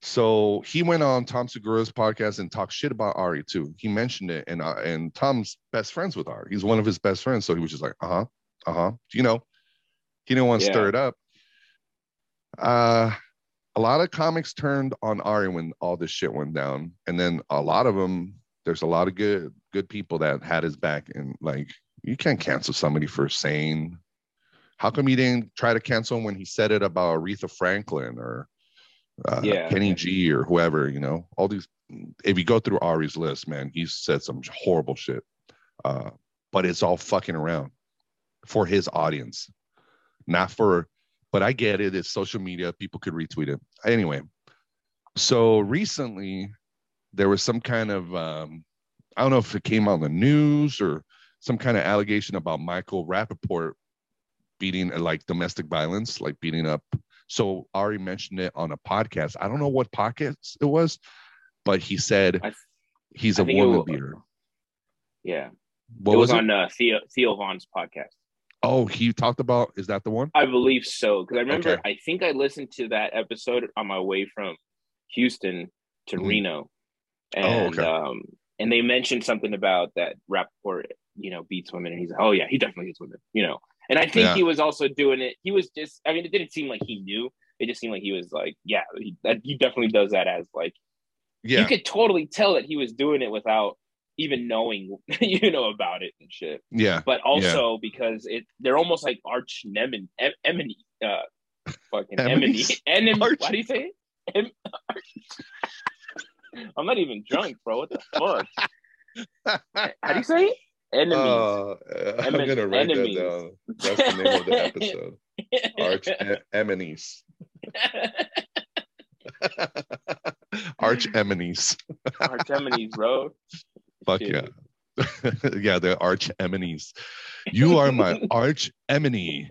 S1: So he went on Tom Segura's podcast and talked shit about Ari too. He mentioned it, and uh, and Tom's best friends with Ari. He's one of his best friends, so he was just like, uh huh, uh huh. You know, he didn't want to
S4: Yeah.
S1: stir it up. Uh, a lot of comics turned on Ari when all this shit went down, and then a lot of them. There's a lot of good good people that had his back, and like you can't cancel somebody for saying. How come you didn't try to cancel him when he said it about Aretha Franklin or uh,
S4: Yeah.
S1: Kenny G or whoever? You know, all these. If you go through Ari's list, man, he said some horrible shit. Uh, but it's all fucking around for his audience, not for. But I get it. It's social media. People could retweet it anyway. So recently, there was some kind of um, I don't know if it came on the news or some kind of allegation about Michael Rapaport beating like domestic violence, like beating up. So Ari mentioned it on a podcast. I don't know what podcast it was, but he said
S4: I-
S1: he's
S4: I
S1: a woman beater.
S4: Yeah.
S1: What
S4: it
S1: was,
S4: was,
S1: it?
S4: on uh, Theo Theo Von's podcast.
S1: Oh, he talked about. Is that the one?
S4: I believe so because I remember
S1: Okay.
S4: I think I listened to that episode on my way from Houston to
S1: Mhm.
S4: Reno,
S1: Oh,
S4: and
S1: okay.
S4: um and they mentioned something about that Rapaport, you know, beats women, and he's like, oh yeah, he definitely hits women, you know, and I think
S1: Yeah.
S4: he was also doing it. He was just, I mean, it didn't seem like he knew. It just seemed like he was like, yeah, he, that, he definitely does that as like
S1: Yeah,
S4: you could totally tell that he was doing it without even knowing, <laughs> you know, about it and shit.
S1: yeah,
S4: But also because it, they're almost like arch nemen, em, uh, fucking
S1: Enemies?
S4: enemy.
S1: Arch-
S4: How do you say? Em, <laughs> I'm not even drunk, bro. What the fuck? <laughs> How do you say it? Enemies.
S1: Uh, I'm
S4: Emin-
S1: gonna write
S4: enemies.
S1: that down. That's the name of the episode. Arch Enemies. Arch Enemies.
S4: arch enemies, bro.
S1: Fuck yeah. <laughs> yeah, the arch enemies. You are my <laughs> arch enemy.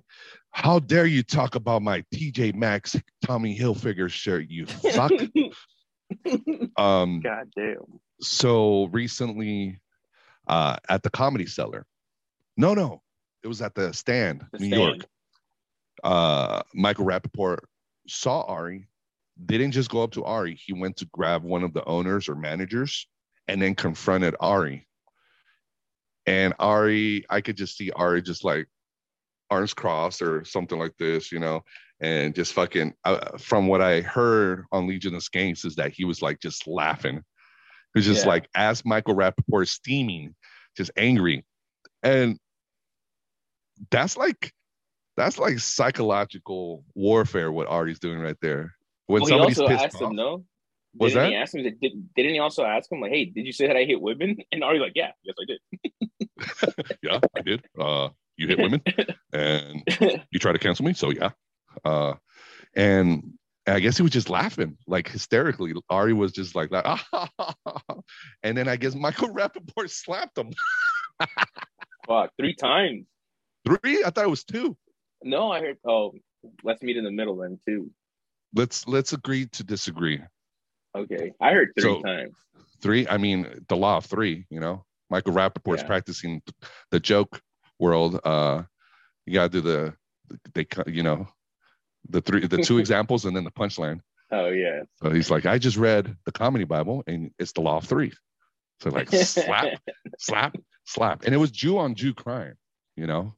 S1: How dare you talk about my TJ Maxx Tommy Hilfiger shirt, you fuck? <laughs> um,
S4: God damn.
S1: so recently uh at the comedy cellar. No, no, it was at the stand,
S4: The
S1: New
S4: stand.
S1: York. Uh Michael Rapaport saw Ari, didn't just go up to Ari, he went to grab one of the owners or managers and then confronted Ari. And Ari, I could just see Ari just like arms crossed or something like this, you know, and just fucking. Uh, from what I heard on Legion of Skanks is that he was like just laughing. He was just
S4: Yeah.
S1: like as Michael Rapaport steaming, just angry, and that's like that's like psychological warfare. What Ari's doing right there. When
S4: Well,
S1: somebody's pissed off,
S4: him, no?
S1: Was
S4: didn't
S1: that?
S4: he ask him? Did, didn't he also ask him, like, hey, did you say that I hit women? <laughs> And Ari's like, yeah, yes, I did. <laughs>
S1: yeah, I did. Uh, you hit women, and <laughs> you try to cancel me. So yeah, uh, and I guess he was just laughing like hysterically. Ari was just like that, and then I guess Michael Rapaport slapped him
S4: Fuck, three times.
S1: three. I thought it was two.
S4: No, I heard. Oh, let's meet in the middle then, too.
S1: Let's let's agree to disagree.
S4: Okay, I heard three
S1: So-
S4: times.
S1: Three. I mean, the law of three. You know, Michael Rapaport's
S4: Yeah.
S1: practicing the joke world. Uh, you gotta do the they you know the three the two <laughs> examples and then the punchline.
S4: Oh yeah.
S1: So he's like, I just read the comedy Bible and it's the law of three. So like <laughs> slap, slap, slap. And it was Jew on Jew crime, you know?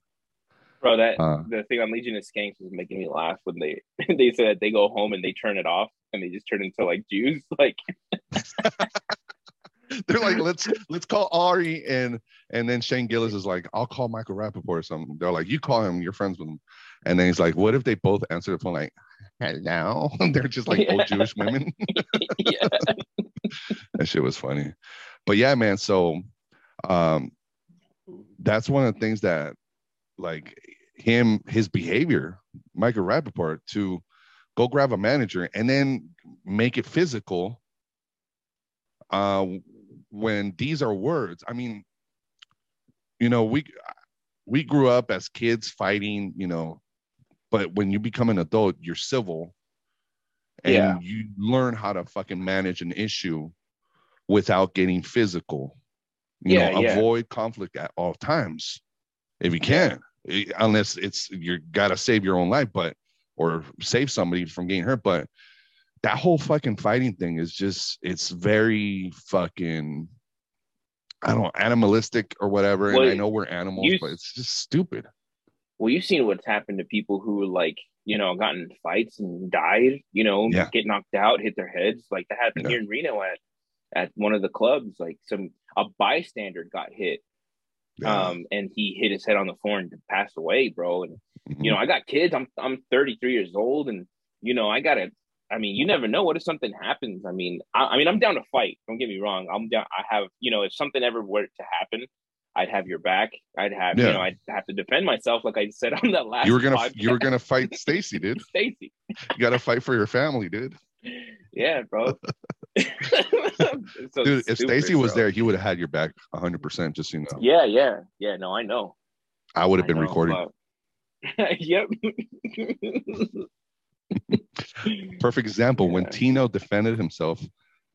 S4: Bro, that
S1: Uh,
S4: the thing on Legion of Skanks was making me laugh when they <laughs> they said that they go home and they turn it off and they just turn into like Jews. <laughs> Like, <laughs>
S1: they're like, let's let's call Ari and and then Shane Gillis is like, I'll call Michael Rapaport or something. They're like, you call him, you're friends with him. And then he's like, what if they both answer the phone like, hello? And they're just like old Jewish women.
S4: yeah,
S1: that shit was funny. But yeah, man. So um that's one of the things that like him, his behavior, Michael Rapaport, to go grab a manager and then make it physical. Uh when these are words, I mean, you know, we we grew up as kids fighting, you know, but when you become an adult, you're civil and
S4: Yeah.
S1: you learn how to fucking manage an issue without getting physical. You
S4: Yeah,
S1: know,
S4: yeah.
S1: avoid conflict at all times if you can, unless it's you gotta save your own life, but or save somebody from getting hurt. But that whole fucking fighting thing is just it's very fucking I don't know, animalistic or whatever.
S4: Well,
S1: and I know we're animals,
S4: you-
S1: but it's just stupid.
S4: well, you've seen what's happened to people who like you know gotten in fights and died. You know,
S1: Yeah.
S4: get knocked out, hit their heads. Like that happened
S1: Yeah.
S4: here in Reno at at one of the clubs. Like some a bystander got hit,
S1: Yeah.
S4: um, and he hit his head on the floor and passed away, bro. And
S1: Mhm.
S4: you know, I got kids. I'm I'm 33 years old, and you know, I gotta. I mean, you never know. What if something happens? I mean, I, I mean, I'm down to fight. Don't get me wrong. I'm down. I have, you know, if something ever were to happen, I'd have your back. I'd have,
S1: Yeah.
S4: you know, I'd have to defend myself, like I said on that last.
S1: you were gonna
S4: podcast.
S1: you were gonna fight Stacy, dude. <laughs>
S4: Stacy.
S1: You gotta fight for your family, dude.
S4: Yeah, bro. <laughs> <laughs> So
S1: Dude, if Stacy was there, he would have had your back 100. percent Just so you know,
S4: Yeah, yeah, yeah. No, I know.
S1: I would have been
S4: know,
S1: recording.
S4: but- <laughs> yep.
S1: Perfect example when Tino defended himself,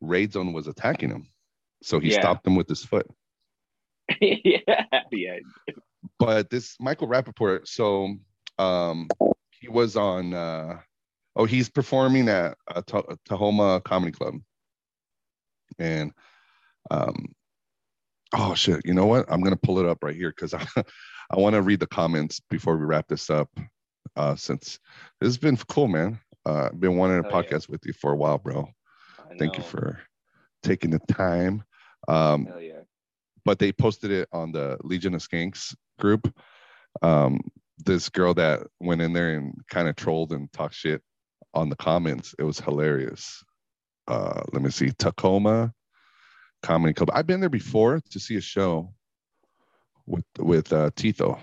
S1: Rayzone was attacking him, so he
S4: Yeah.
S1: stopped him with his foot.
S4: yeah, yeah.
S1: But this Michael Rapaport, so um, he was on. Uh, oh, he's performing at uh, Ta- Tahoma Comedy Club, and um, oh shit, you know what? I'm gonna pull it up right here because <laughs> I, I want to read the comments before we wrap this up. Uh, since this has been cool, man. Uh, I've been wanting to
S4: Hell yeah.
S1: podcast with you for a while, bro.
S4: I
S1: Thank you for taking the time. Um,
S4: Hell yeah.
S1: but they posted it on the Legion of Skanks group. Um, this girl that went in there and kind of trolled and talked shit on the comments. It was hilarious. Uh, let me see, Tacoma Comedy Club. I've been there before to see a show with with uh, Tito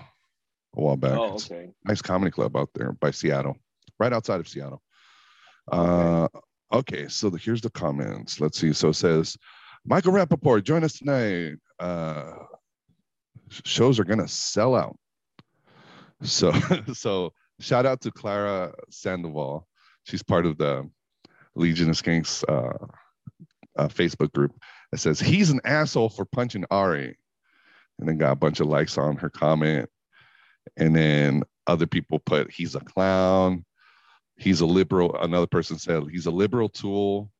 S1: a while back.
S4: Oh, okay.
S1: nice comedy club out there by Seattle, right outside of Seattle. Uh, okay, so the, here's the comments. Let's see. So it says, Michael Rapaport, join us tonight. Uh, shows are gonna sell out. So, <laughs> so shout out to Clara Sandoval. She's part of the Legion of Skanks uh, uh, Facebook group. It says he's an asshole for punching Ari, and then got a bunch of likes on her comment. And then other people put he's a clown. He's a liberal. Another person said he's a liberal tool.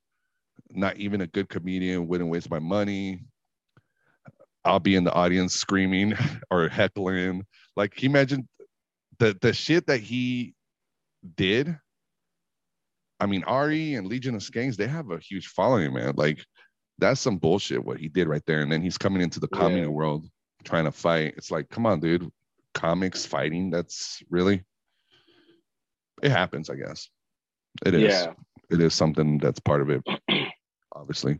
S1: Not even a good comedian. Wouldn't waste my money. I'll be in the audience screaming <laughs> or heckling. Like he imagined the the shit that he did. I mean, Ari and Legion of Skanks, they have a huge following, man. Like that's some bullshit what he did right there. And then he's coming into the comedy
S4: Yeah.
S1: world trying to fight. It's like, come on, dude. Comics fighting. That's really it happens, I guess. It is.
S4: Yeah.
S1: It is something that's part of it, <clears throat> obviously.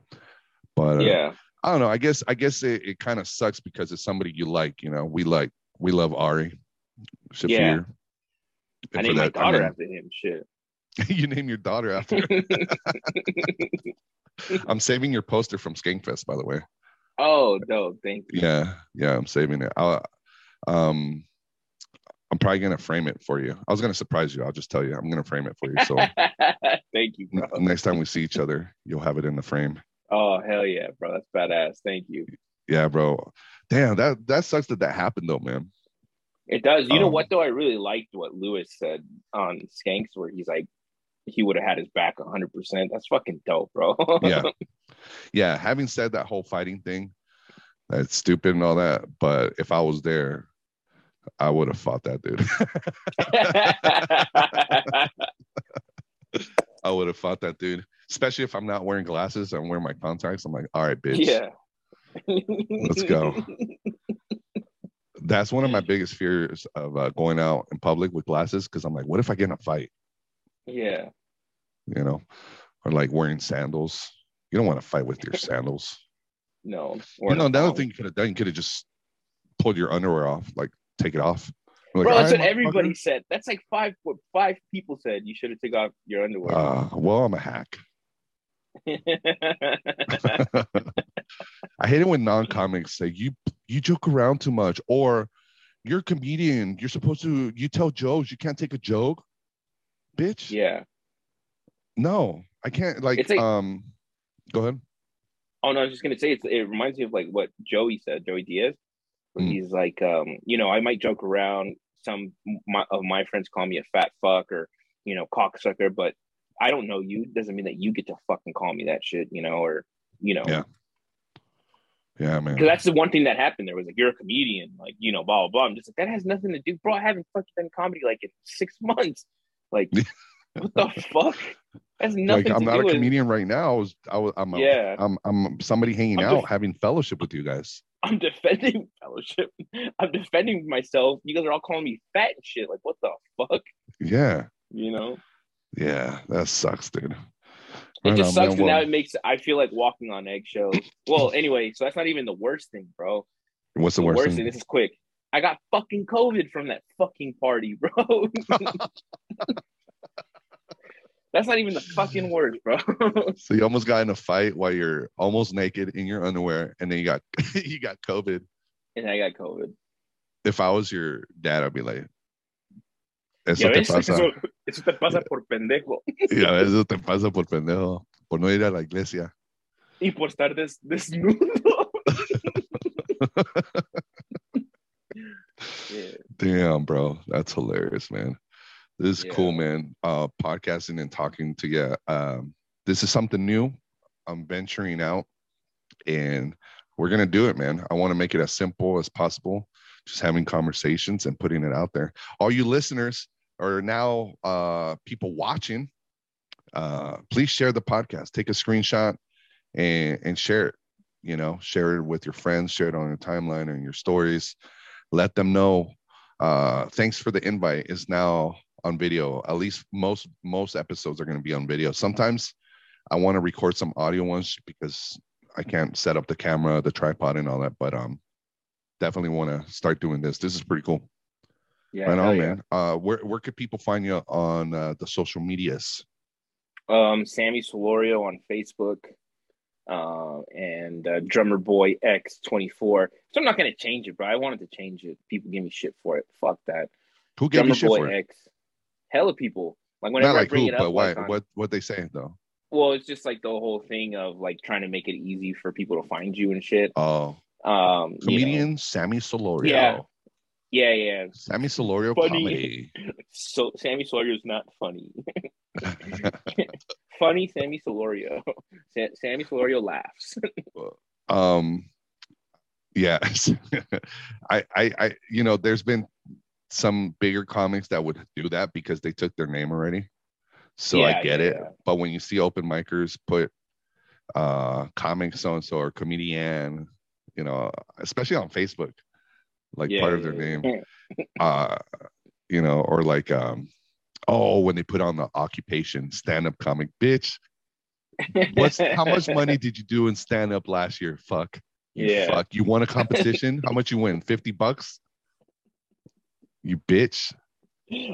S1: But uh,
S4: Yeah.
S1: I don't know. I guess I guess it, it kind of sucks because it's somebody you like. You know, we like we love Ari Shaffir.
S4: Yeah. I named my daughter
S1: mean,
S4: after him. Shit. <laughs>
S1: you name your daughter after. <laughs> I'm saving your poster from Skankfest, by the way.
S4: oh, dope. Thank you.
S1: Yeah, yeah, I'm saving it. I'll, um, I'm probably gonna frame it for you. I was gonna surprise you. I'll just tell you. I'm gonna frame it for you. So <laughs>
S4: Thank you, bro.
S1: next time we see each other, you'll have it in the frame.
S4: Oh, hell yeah, bro. That's badass. Thank you.
S1: Yeah, bro. Damn, that that sucks that that happened though, man.
S4: It does. You know
S1: Um,
S4: what though? I really liked what Lewis said on Skanks, where he's like, he would have had his back 100. percent That's fucking dope, bro. <laughs>
S1: yeah yeah having said that whole fighting thing that's stupid and all that but if i was there i would have fought that dude <laughs> i would have fought that dude especially if i'm not wearing glasses i'm wearing my contacts i'm like all right bitch
S4: yeah.
S1: Let's go. that's one of my <laughs> biggest fears of uh, going out in public with glasses because i'm like what if i get in a fight
S4: Yeah.
S1: you know or like wearing sandals you don't want to fight with your <laughs> sandals
S4: No.
S1: You know, another thing you could have done, you could have just pulled your underwear off, like take it off. Like,
S4: Bro, that's what everybody said. That's like five what five people said you should have taken off your underwear.
S1: Uh, well, I'm a hack. <laughs> I hate it when non-comics say you you joke around too much, or you're a comedian. You're supposed to you tell jokes. You can't take a joke, bitch.
S4: yeah.
S1: No, I can't. Like,
S4: like-
S1: um, go ahead.
S4: Oh no, I was just gonna say it's, it reminds me of like what Joey said, Joey Diaz.
S1: Mm.
S4: He's like, um, you know, I might joke around. Some my, of my friends call me a fat fuck or you know cocksucker, but I don't know you. Doesn't mean that you get to fucking call me that shit, you know, or you know,
S1: Yeah. Yeah, man.
S4: because that's the one thing that happened. There was like, you're a comedian, like you know, blah blah blah. I'm just like, that has nothing to do, bro. I haven't fucking done comedy like in six months. Like, <laughs> what the fuck? That's nothing.
S1: Like I'm not a
S4: with-
S1: comedian right now. I was I was I'm a,
S4: Yeah.
S1: I'm I'm somebody hanging
S4: I'm
S1: out
S4: just-
S1: having fellowship with you guys.
S4: I'm defending <laughs> fellowship. I'm defending myself. You guys are all calling me fat and shit. Like, what the fuck?
S1: Yeah.
S4: You know?
S1: Yeah. That sucks, dude.
S4: It
S1: Right
S4: just
S1: on,
S4: sucks.
S1: man.
S4: And now it makes I feel like walking on eggshells. Well, anyway, so that's not even the worst thing, bro.
S1: what's the, worst, thing?
S4: This is quick. I got fucking COVID from that fucking party, bro. <laughs> that's not even the fucking worst, bro.
S1: So you almost got in a fight while you're almost naked in your underwear, and then you got <laughs> you got COVID.
S4: and I got COVID.
S1: If I was your dad, I'd be like, "Eso te pasa,
S4: Eso, eso te pasa por pendejo <laughs>
S1: ya, eso te pasa por pendejo, por no ir a la iglesia."
S4: y por estar des desnudo. Yeah.
S1: Damn, bro, that's hilarious, man. This is cool, man. Uh, podcasting and talking together. Um, this is something new. I'm venturing out, and we're gonna do it, man. I want to make it as simple as possible, just having conversations and putting it out there. All you listeners or now uh, people watching, uh, please share the podcast. Take a screenshot and and share it. You know, share it with your friends. Share it on your timeline and your stories. Let them know uh thanks for the invite is now on video. At least most most episodes are going to be on video. Sometimes i want to record some audio ones because i can't set up the camera the tripod and all that but um definitely want to start doing this. This is pretty cool.
S4: Yeah.
S1: right on
S4: yeah.
S1: man. Uh where, where could people find you on uh, the social medias?
S4: Um, Sammy Solorio on Facebook, uh, and uh, Drummer Boy X twenty four. So I'm not gonna change it, bro. I wanted to change it. People give me shit for it. Fuck that.
S1: who gave
S4: Drummer
S1: you shit
S4: Boy
S1: for it
S4: X. Hella people. Like
S1: not
S4: whenever I bring
S1: who
S4: it up,
S1: but why
S4: like,
S1: what what they say though
S4: well, it's just like the whole thing of like trying to make it easy for people to find you and shit.
S1: oh
S4: Um, you know.
S1: comedian sammy solorio
S4: Yeah. Yeah, yeah.
S1: sammy solorio
S4: Funny.
S1: comedy <laughs>
S4: So Sammy Solorio is not funny. <laughs> <laughs> funny Sammy Solorio. Sa- Sammy Solorio laughs. <laughs>
S1: um yes <laughs> I, I i you know there's been some bigger comics that would do that because they took their name already so i get
S4: yeah,
S1: it
S4: yeah.
S1: but when you see open micers put uh comic so and so or comedian you know especially on facebook like
S4: Yeah,
S1: part of their
S4: yeah,
S1: name uh you know or like um oh when they put on the occupation stand-up comic bitch what's how much money did you do in stand-up last year fuck you
S4: Yeah.
S1: fuck you won a competition how much you win 50 bucks you bitch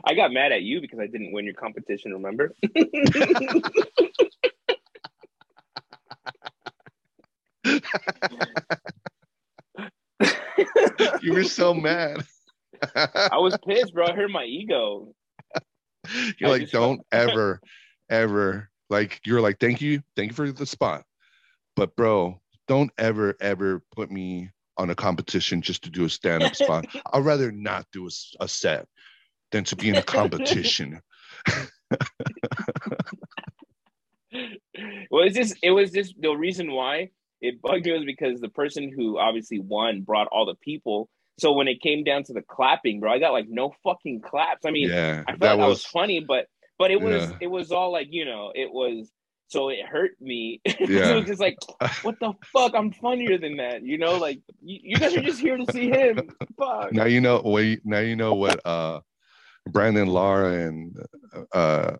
S4: I got mad at you because I didn't win your competition, remember? <laughs>
S1: you were so mad
S4: I was pissed, bro. I hurt my ego. <laughs>
S1: you're
S4: I
S1: like don't <laughs> ever ever like you're like thank you thank you for the spot but bro don't ever ever put me on a competition just to do a stand-up spot <laughs> i'd rather not do a set than to be in a competition
S4: well, it's just it was just the reason why it bugged me was because the person who obviously won brought all the people. So when it came down to the clapping, bro, I got like no fucking claps. I mean,
S1: yeah
S4: I felt
S1: that was
S4: was funny, but but it was
S1: Yeah.
S4: it was all like you know it was so it hurt me. <laughs>
S1: Yeah.
S4: it was just like what the fuck? I'm funnier than that, you know. Like you, you guys are just here to see him. <laughs> Fuck.
S1: now you know wait now you know what uh brandon Laura and uh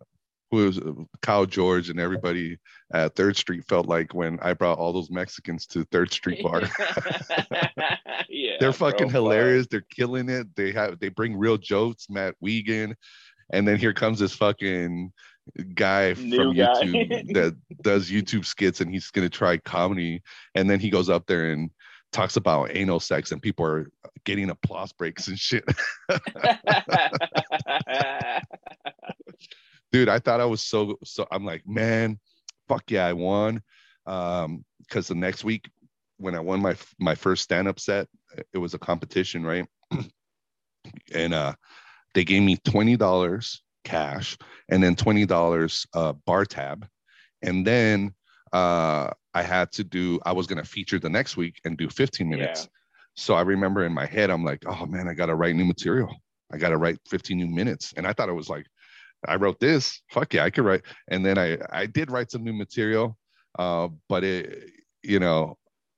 S1: was uh, Kyle George and everybody at Third Street felt like when I brought all those Mexicans to Third Street Bar. <laughs>
S4: yeah,
S1: They're fucking
S4: fuck.
S1: hilarious. They're killing it. They have they bring real jokes. Matt Wiegand, and then here comes this fucking guy
S4: New
S1: from
S4: guy.
S1: YouTube that does YouTube skits, and he's gonna try comedy. And then he goes up there and talks about anal sex, and people are getting applause breaks and shit. <laughs> <laughs> Dude, I thought I was so so. I'm like, man, fuck yeah, I won. um because the next week when i won my my first stand-up set it was a competition right <clears throat> and uh they gave me $20 cash and then $20 uh bar tab and then uh i had to do i was going to feature the next week and do 15 minutes
S4: Yeah.
S1: so i remember in my head i'm like oh man i gotta write new material i gotta write 15 new minutes and i thought it was like i wrote this. Fuck yeah i could write. And then i i did write some new material uh but it you know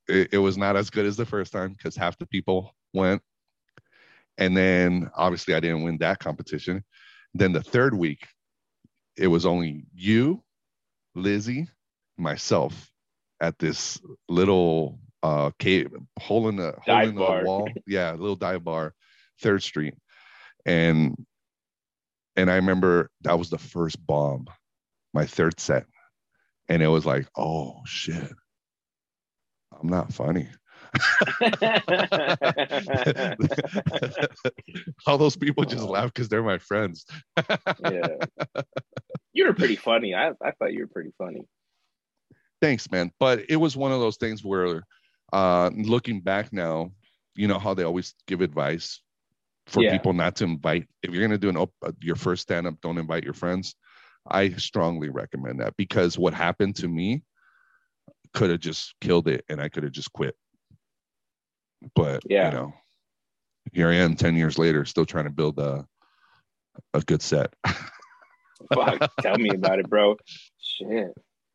S1: it, it was not as good as the first time because half the people went. And then obviously i didn't win that competition. Then the third week it was only you lizzie myself at this little uh cave hole in the hole
S4: Dive
S1: in the
S4: bar.
S1: wall. Yeah little dive bar third street. And and i remember that was the first bomb my third set. And it was like oh shit. I'm not funny. <laughs> All those people just laugh because they're my friends.
S4: Yeah. <laughs> You were pretty funny. I, I thought you were pretty funny.
S1: thanks man. But it was one of those things where uh looking back now you know how they always give advice for
S4: Yeah.
S1: people not to invite if you're going to do an op- uh, your first stand up don't invite your friends i strongly recommend that because what happened to me could have just killed it and i could have just quit but
S4: Yeah.
S1: you know here i am 10 years later still trying to build a a good set <laughs>
S4: Fuck, tell me about it, bro. Shit.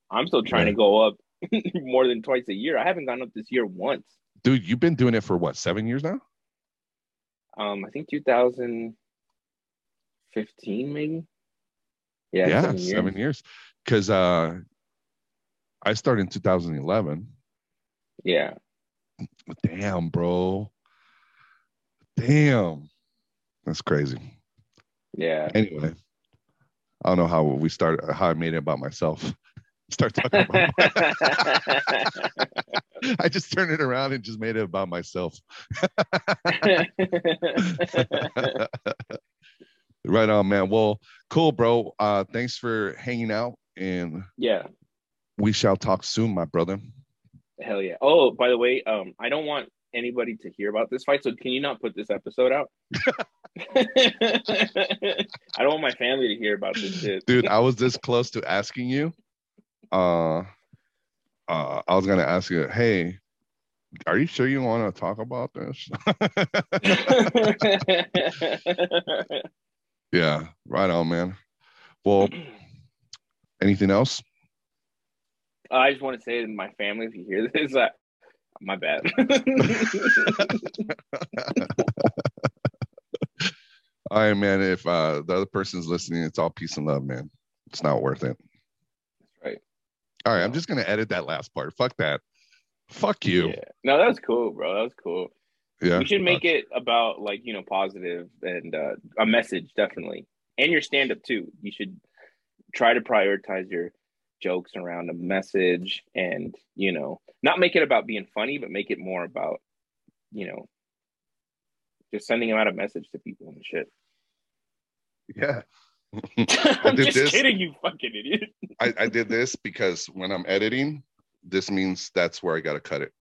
S4: I'm still trying to go up <laughs> more than twice a year. I haven't gone up this year once.
S1: dude you've been doing it for what seven years now
S4: Um, I think 2015, maybe. Yeah,
S1: yeah,
S4: seven years.
S1: Because uh, I started in 2011.
S4: Yeah,
S1: Damn, bro. Damn, that's crazy.
S4: yeah.
S1: Anyway, I don't know how we started, how I made it about myself. <laughs> Start talking about. <laughs> <laughs> <laughs> I just turned it around and just made it about myself. <laughs> right on, man. Well, cool, bro. Uh, thanks for hanging out, and
S4: yeah,
S1: we shall talk soon, my brother.
S4: hell yeah. Oh, by the way, um, I don't want anybody to hear about this fight, so can you not put this episode out? <laughs> I don't want my family to hear about this shit.
S1: dude i was this close to asking you uh uh i was gonna ask you hey are you sure you want to talk about this <laughs> yeah right on man well anything else
S4: I just want to say to my family, if you hear this, uh, my bad. <laughs>
S1: all right man if uh the other person's listening it's all peace and love man it's not worth it. All right i'm just gonna edit that last part fuck that fuck you
S4: Yeah. No, that was cool, bro. That was cool.
S1: yeah,
S4: We should make it about like you know positive and uh, a message definitely, and your stand up too. You should try to prioritize your jokes around a message, and you know not make it about being funny, but make it more about you know just sending out a message to people and shit.
S1: yeah <laughs>
S4: I'm
S1: did
S4: just
S1: this.
S4: kidding, you fucking idiot.
S1: I, I did this because when I'm editing, this means that's where I got to cut it.